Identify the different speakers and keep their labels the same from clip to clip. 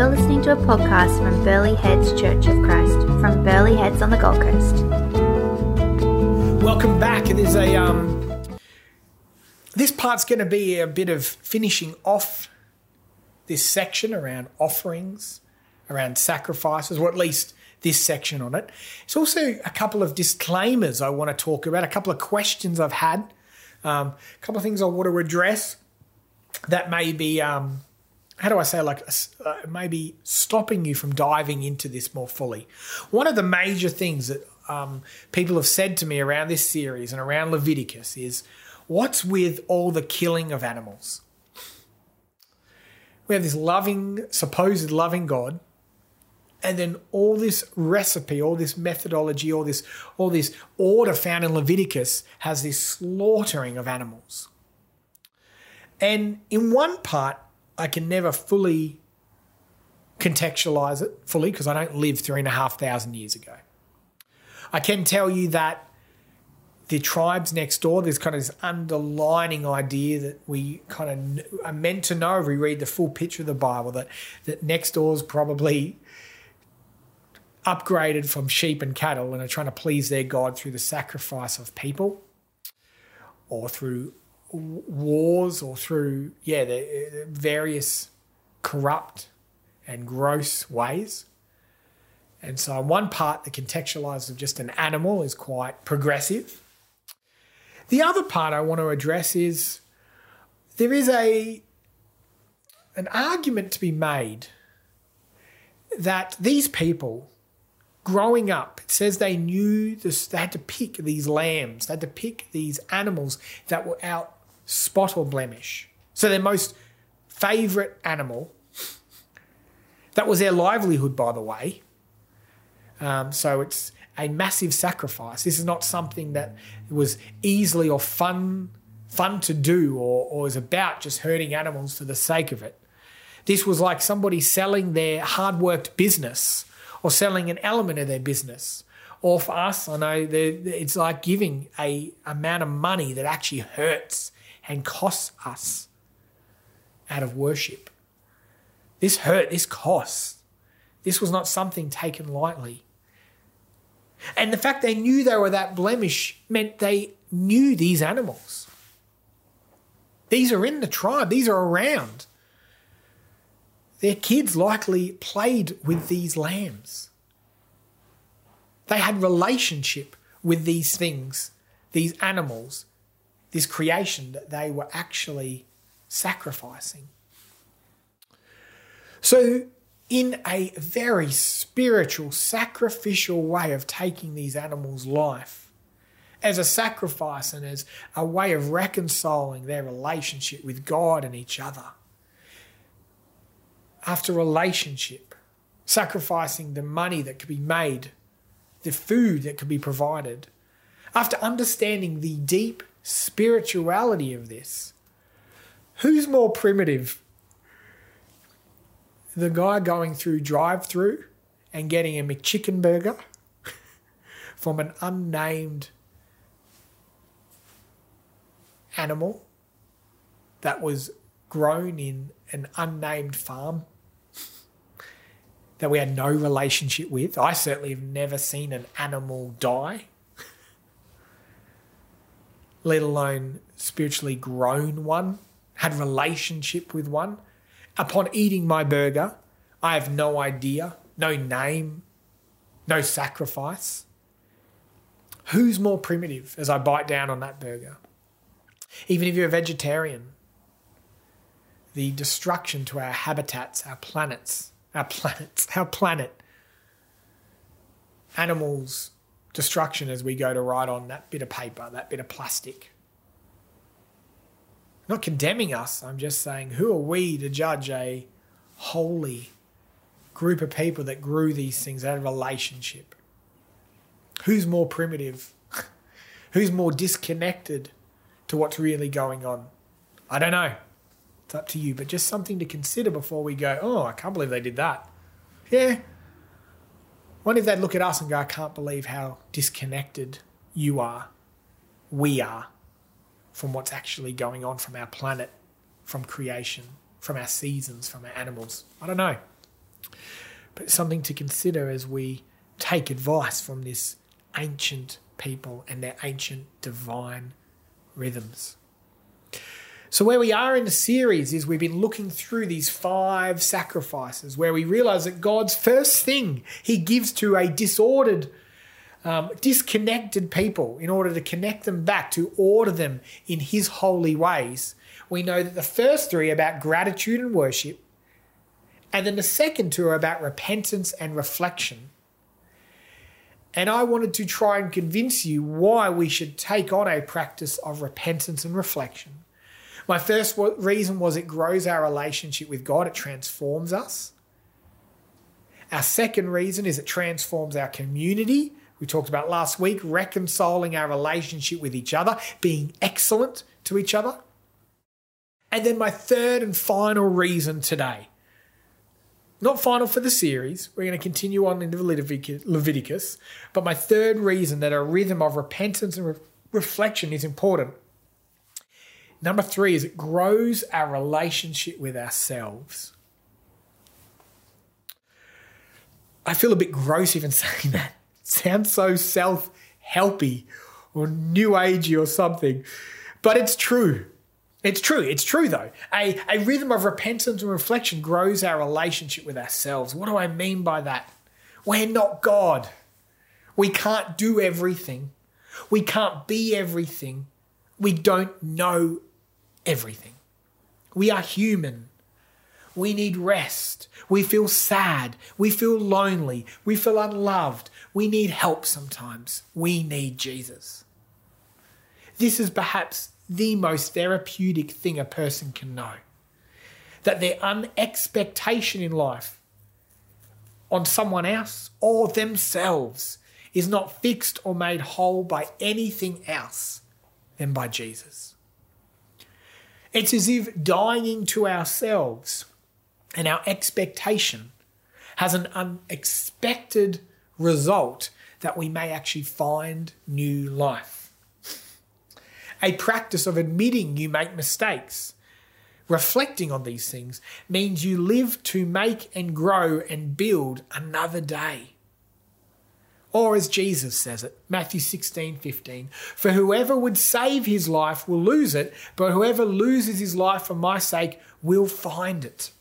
Speaker 1: You're listening to a podcast from Burleigh Heads Church of Christ from Burleigh Heads on the Gold Coast.
Speaker 2: Welcome back. There's a um, this part's going to be a bit of finishing off this section around offerings, around sacrifices, or at least this section on it. It's also a couple of disclaimers I want to talk about, a couple of questions I've had, um, a couple of things I want to address that may be, um, how do I say, like uh, maybe stopping you from diving into this more fully. One of the major things that um, people have said to me around this series and around Leviticus is what's with all the killing of animals? We have this loving, supposed loving God and then all this recipe, all this methodology, all this, all this order found in Leviticus has this slaughtering of animals. And in one part, I can never fully contextualize it fully because I don't live three and a half thousand years ago. I can tell you that the tribes next door, there's kind of this underlining idea that we kind of are meant to know if we read the full picture of the Bible that, that next door is probably upgraded from sheep and cattle and are trying to please their God through the sacrifice of people or through wars or through, yeah, the various corrupt and gross ways. And so, one part, the contextualized of just an animal is quite progressive. The other part I want to address is there is a an argument to be made that these people growing up, it says they knew this, they had to pick these lambs, they had to pick these animals that were out spot or blemish. So their most favorite animal, that was their livelihood, by the way. Um, so it's a massive sacrifice. This is not something that was easily or fun fun to do or, or is about just hurting animals for the sake of it. This was like somebody selling their hard worked business or selling an element of their business. Or for us, I know it's like giving a amount of money that actually hurts and costs us out of worship. This hurt, this cost. This was not something taken lightly. And the fact they knew they were that blemish meant they knew these animals. These are in the tribe, these are around. Their kids likely played with these lambs. They had relationship with these things, these animals, this creation that they were actually sacrificing. So, in a very spiritual, sacrificial way of taking these animals' life, as a sacrifice and as a way of reconciling their relationship with God and each other after relationship, sacrificing the money that could be made, the food that could be provided, after understanding the deep spirituality of this, who's more primitive? The guy going through drive through and getting a McChicken burger from an unnamed animal that was grown in an unnamed farm that we had no relationship with. I certainly have never seen an animal die, let alone spiritually grown one, had relationship with one. Upon eating my burger, I have no idea, no name, no sacrifice. Who's more primitive as I bite down on that burger? Even if you're a vegetarian, the destruction to our habitats, our planets, our planets, our planet, animals, destruction as we go to write on that bit of paper, that bit of plastic. I'm not condemning us, I'm just saying, who are we to judge a holy group of people that grew these things out of relationship? Who's more primitive? Who's more disconnected to what's really going on? I don't know. It's up to you, but just something to consider before we go, oh, I can't believe they did that. Yeah. What if they'd look at us and go, I can't believe how disconnected you are, we are, from what's actually going on from our planet, from creation, from our seasons, from our animals? I don't know. But something to consider as we take advice from this ancient people and their ancient divine rhythms. So, where we are in the series is we've been looking through these five sacrifices where we realize that God's first thing he gives to a disordered, um, disconnected people in order to connect them back, to order them in his holy ways. We know that the first three are about gratitude and worship, and then the second two are about repentance and reflection. And I wanted to try and convince you why we should take on a practice of repentance and reflection. My first reason was it grows our relationship with God, it transforms us. Our second reason is it transforms our community. We talked about last week, reconciling our relationship with each other, being excellent to each other. And then my third and final reason today, not final for the series, we're going to continue on into Leviticus, but my third reason that a rhythm of repentance and re- reflection is important Number three is it grows our relationship with ourselves. I feel a bit gross even saying that. It sounds so self helpy or new agey or something, but it's true. It's true. It's true though. A, a rhythm of repentance and reflection grows our relationship with ourselves. What do I mean by that? We're not God. We can't do everything. We can't be everything. We don't know everything. We are human. We need rest. We feel sad. We feel lonely. We feel unloved. We need help sometimes. We need Jesus. This is perhaps the most therapeutic thing a person can know that their unexpectation in life on someone else or themselves is not fixed or made whole by anything else than by Jesus. It's as if dying to ourselves and our expectation has an unexpected result that we may actually find new life. A practice of admitting you make mistakes, reflecting on these things, means you live to make and grow and build another day. Or as Jesus says it, Matthew 16, 15, for whoever would save his life will lose it, but whoever loses his life for my sake will find it.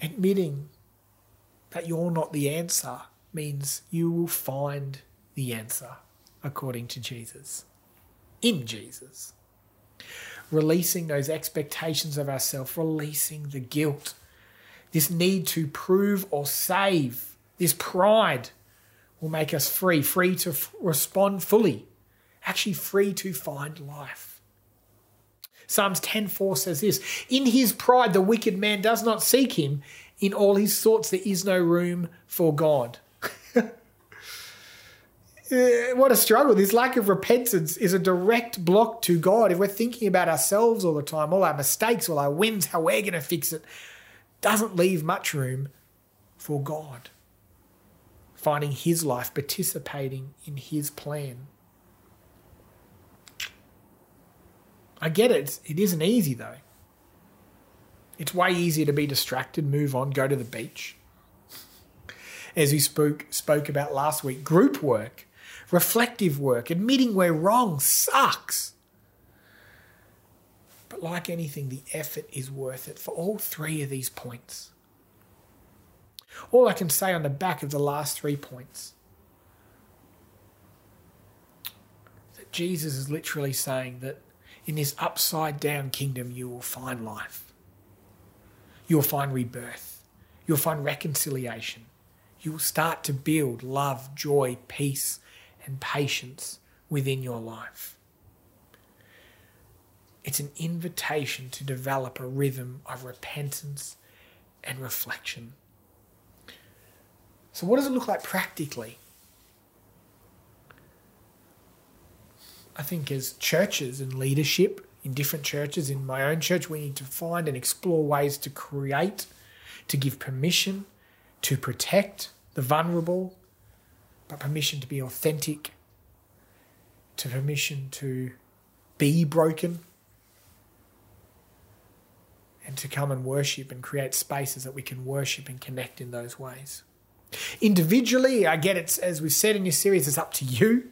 Speaker 2: Admitting that you're not the answer means you will find the answer according to Jesus, in Jesus. Releasing those expectations of ourselves, releasing the guilt this need to prove or save, this pride will make us free, free to f- respond fully, actually free to find life. Psalms 10:4 says this, "In his pride the wicked man does not seek him, in all his thoughts there is no room for God." Eh, what a struggle. This lack of repentance is a direct block to God. If we're thinking about ourselves all the time, all our mistakes, all our wins, how we're going to fix it, doesn't leave much room for God, finding His life, participating in His plan. I get it, it isn't easy though. It's way easier to be distracted, move on, go to the beach. As we spoke, spoke about last week, group work, reflective work, admitting we're wrong sucks. Like anything, the effort is worth it for all three of these points. All I can say on the back of the last three points that Jesus is literally saying that in this upside down kingdom, you will find life. You'll find rebirth. You'll find reconciliation. You will start to build love, joy, peace, and patience within your life. It's an invitation to develop a rhythm of repentance and reflection. So, what does it look like practically? I think as churches and leadership in different churches, in my own church, we need to find and explore ways to create, to give permission, to protect the vulnerable, but permission to be authentic, to permission to be broken and to come and worship and create spaces that we can worship and connect in those ways. Individually, I get it, as we've said in your series, it's up to you.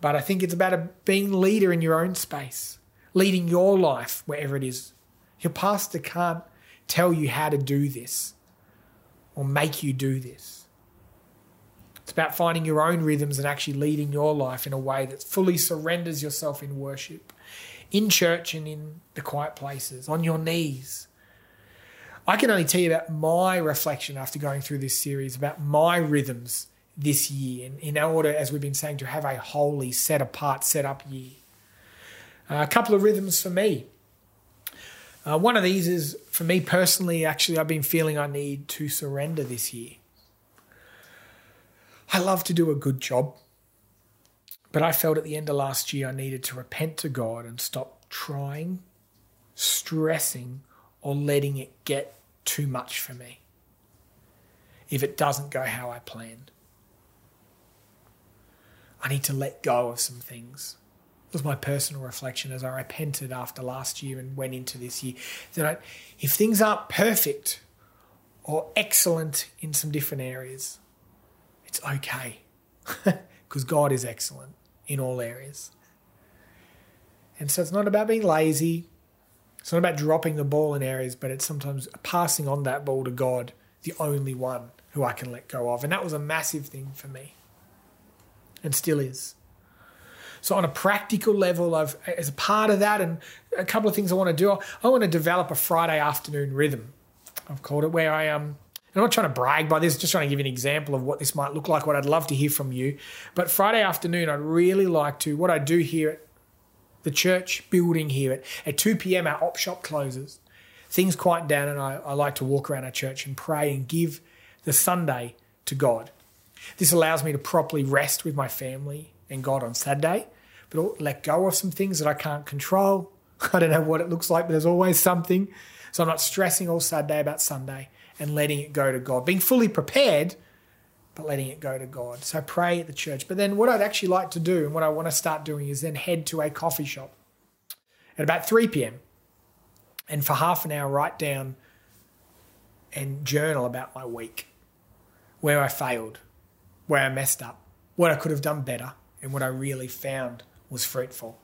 Speaker 2: But I think it's about a, being leader in your own space, leading your life wherever it is. Your pastor can't tell you how to do this or make you do this. It's about finding your own rhythms and actually leading your life in a way that fully surrenders yourself in worship, in church and in the quiet places, on your knees. I can only tell you about my reflection after going through this series, about my rhythms this year, in, order, as we've been saying, to have a holy, set apart, set up year. Uh, a couple of rhythms for me. Uh, one of these is, for me personally, actually, I've been feeling I need to surrender this year. I love to do a good job, but I felt at the end of last year I needed to repent to God and stop trying, stressing, or letting it get too much for me if it doesn't go how I planned. I need to let go of some things. It was my personal reflection as I repented after last year and went into this year that I, if things aren't perfect or excellent in some different areas, it's okay because God is excellent in all areas. And so it's not about being lazy. It's not about dropping the ball in areas, but it's sometimes passing on that ball to God, the only one who I can let go of. And that was a massive thing for me and still is. So, on a practical level, I've, as a part of that, and a couple of things I want to do, I want to develop a Friday afternoon rhythm. I've called it where I um, I'm not trying to brag by this, just trying to give you an example of what this might look like, what I'd love to hear from you. But Friday afternoon, I'd really like to, what I do here at the church building here at, at 2 p.m., our op shop closes. Things quiet down, and I, I like to walk around our church and pray and give the Sunday to God. This allows me to properly rest with my family and God on Saturday, but let go of some things that I can't control. I don't know what it looks like, but there's always something. So I'm not stressing all Saturday about Sunday and letting it go to God. Being fully prepared, but letting it go to God. So pray at the church. But then what I'd actually like to do and what I want to start doing is then head to a coffee shop at about 3 p.m. and for half an hour write down and journal about my week, where I failed, where I messed up, what I could have done better, and what I really found was fruitful.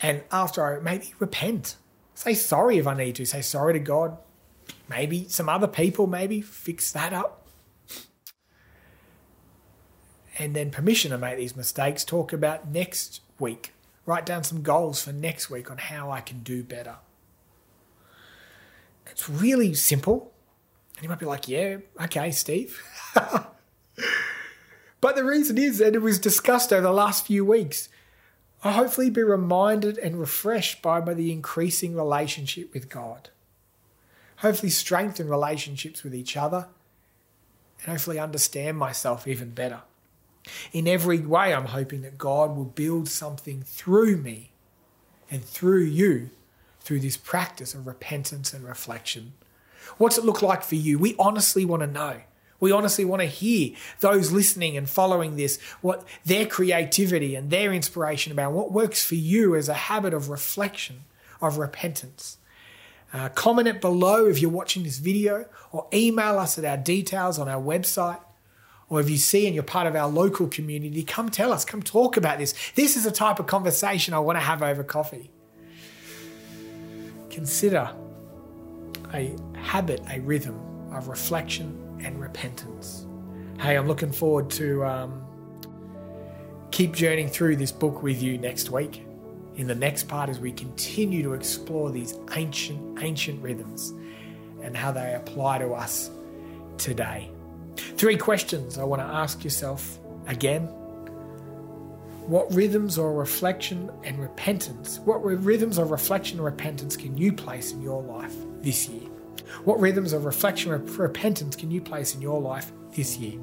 Speaker 2: And after I maybe repent, say sorry if I need to, say sorry to God, maybe some other people, maybe fix that up. And then permission to make these mistakes, talk about next week, write down some goals for next week on how I can do better. It's really simple. And you might be like, yeah, okay, Steve. but the reason is that it was discussed over the last few weeks. I'll hopefully be reminded and refreshed by, by the increasing relationship with God. Hopefully, strengthen relationships with each other and hopefully understand myself even better. In every way, I'm hoping that God will build something through me and through you through this practice of repentance and reflection. What's it look like for you? We honestly want to know. We honestly want to hear those listening and following this, what their creativity and their inspiration about what works for you as a habit of reflection, of repentance. Uh, comment it below if you're watching this video, or email us at our details on our website. Or if you see and you're part of our local community, come tell us, come talk about this. This is the type of conversation I want to have over coffee. Consider a habit, a rhythm of reflection and repentance. Hey, I'm looking forward to um, keep journeying through this book with you next week. In the next part, as we continue to explore these ancient, ancient rhythms and how they apply to us today. Three questions I want to ask yourself again. What rhythms or reflection and repentance, what rhythms of reflection and repentance can you place in your life this year? What rhythms of reflection or repentance can you place in your life this year?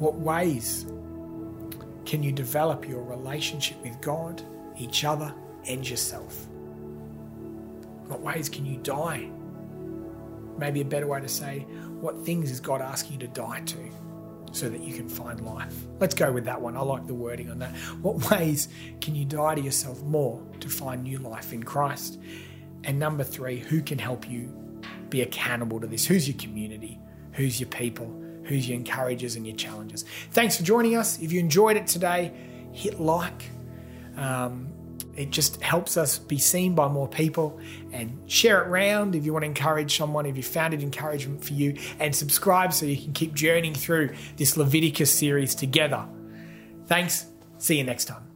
Speaker 2: What ways can you develop your relationship with God, each other, and yourself? What ways can you die? Maybe a better way to say, what things is God asking you to die to? so that you can find life. Let's go with that one. I like the wording on that. What ways can you die to yourself more to find new life in Christ? And number three, who can help you be accountable to this? Who's your community? Who's your people? Who's your encouragers and your challengers? Thanks for joining us. If you enjoyed it today, hit like. Um, it just helps us be seen by more people and share it around if you want to encourage someone, if you found it encouragement for you, and subscribe so you can keep journeying through this Leviticus series together. Thanks. See you next time.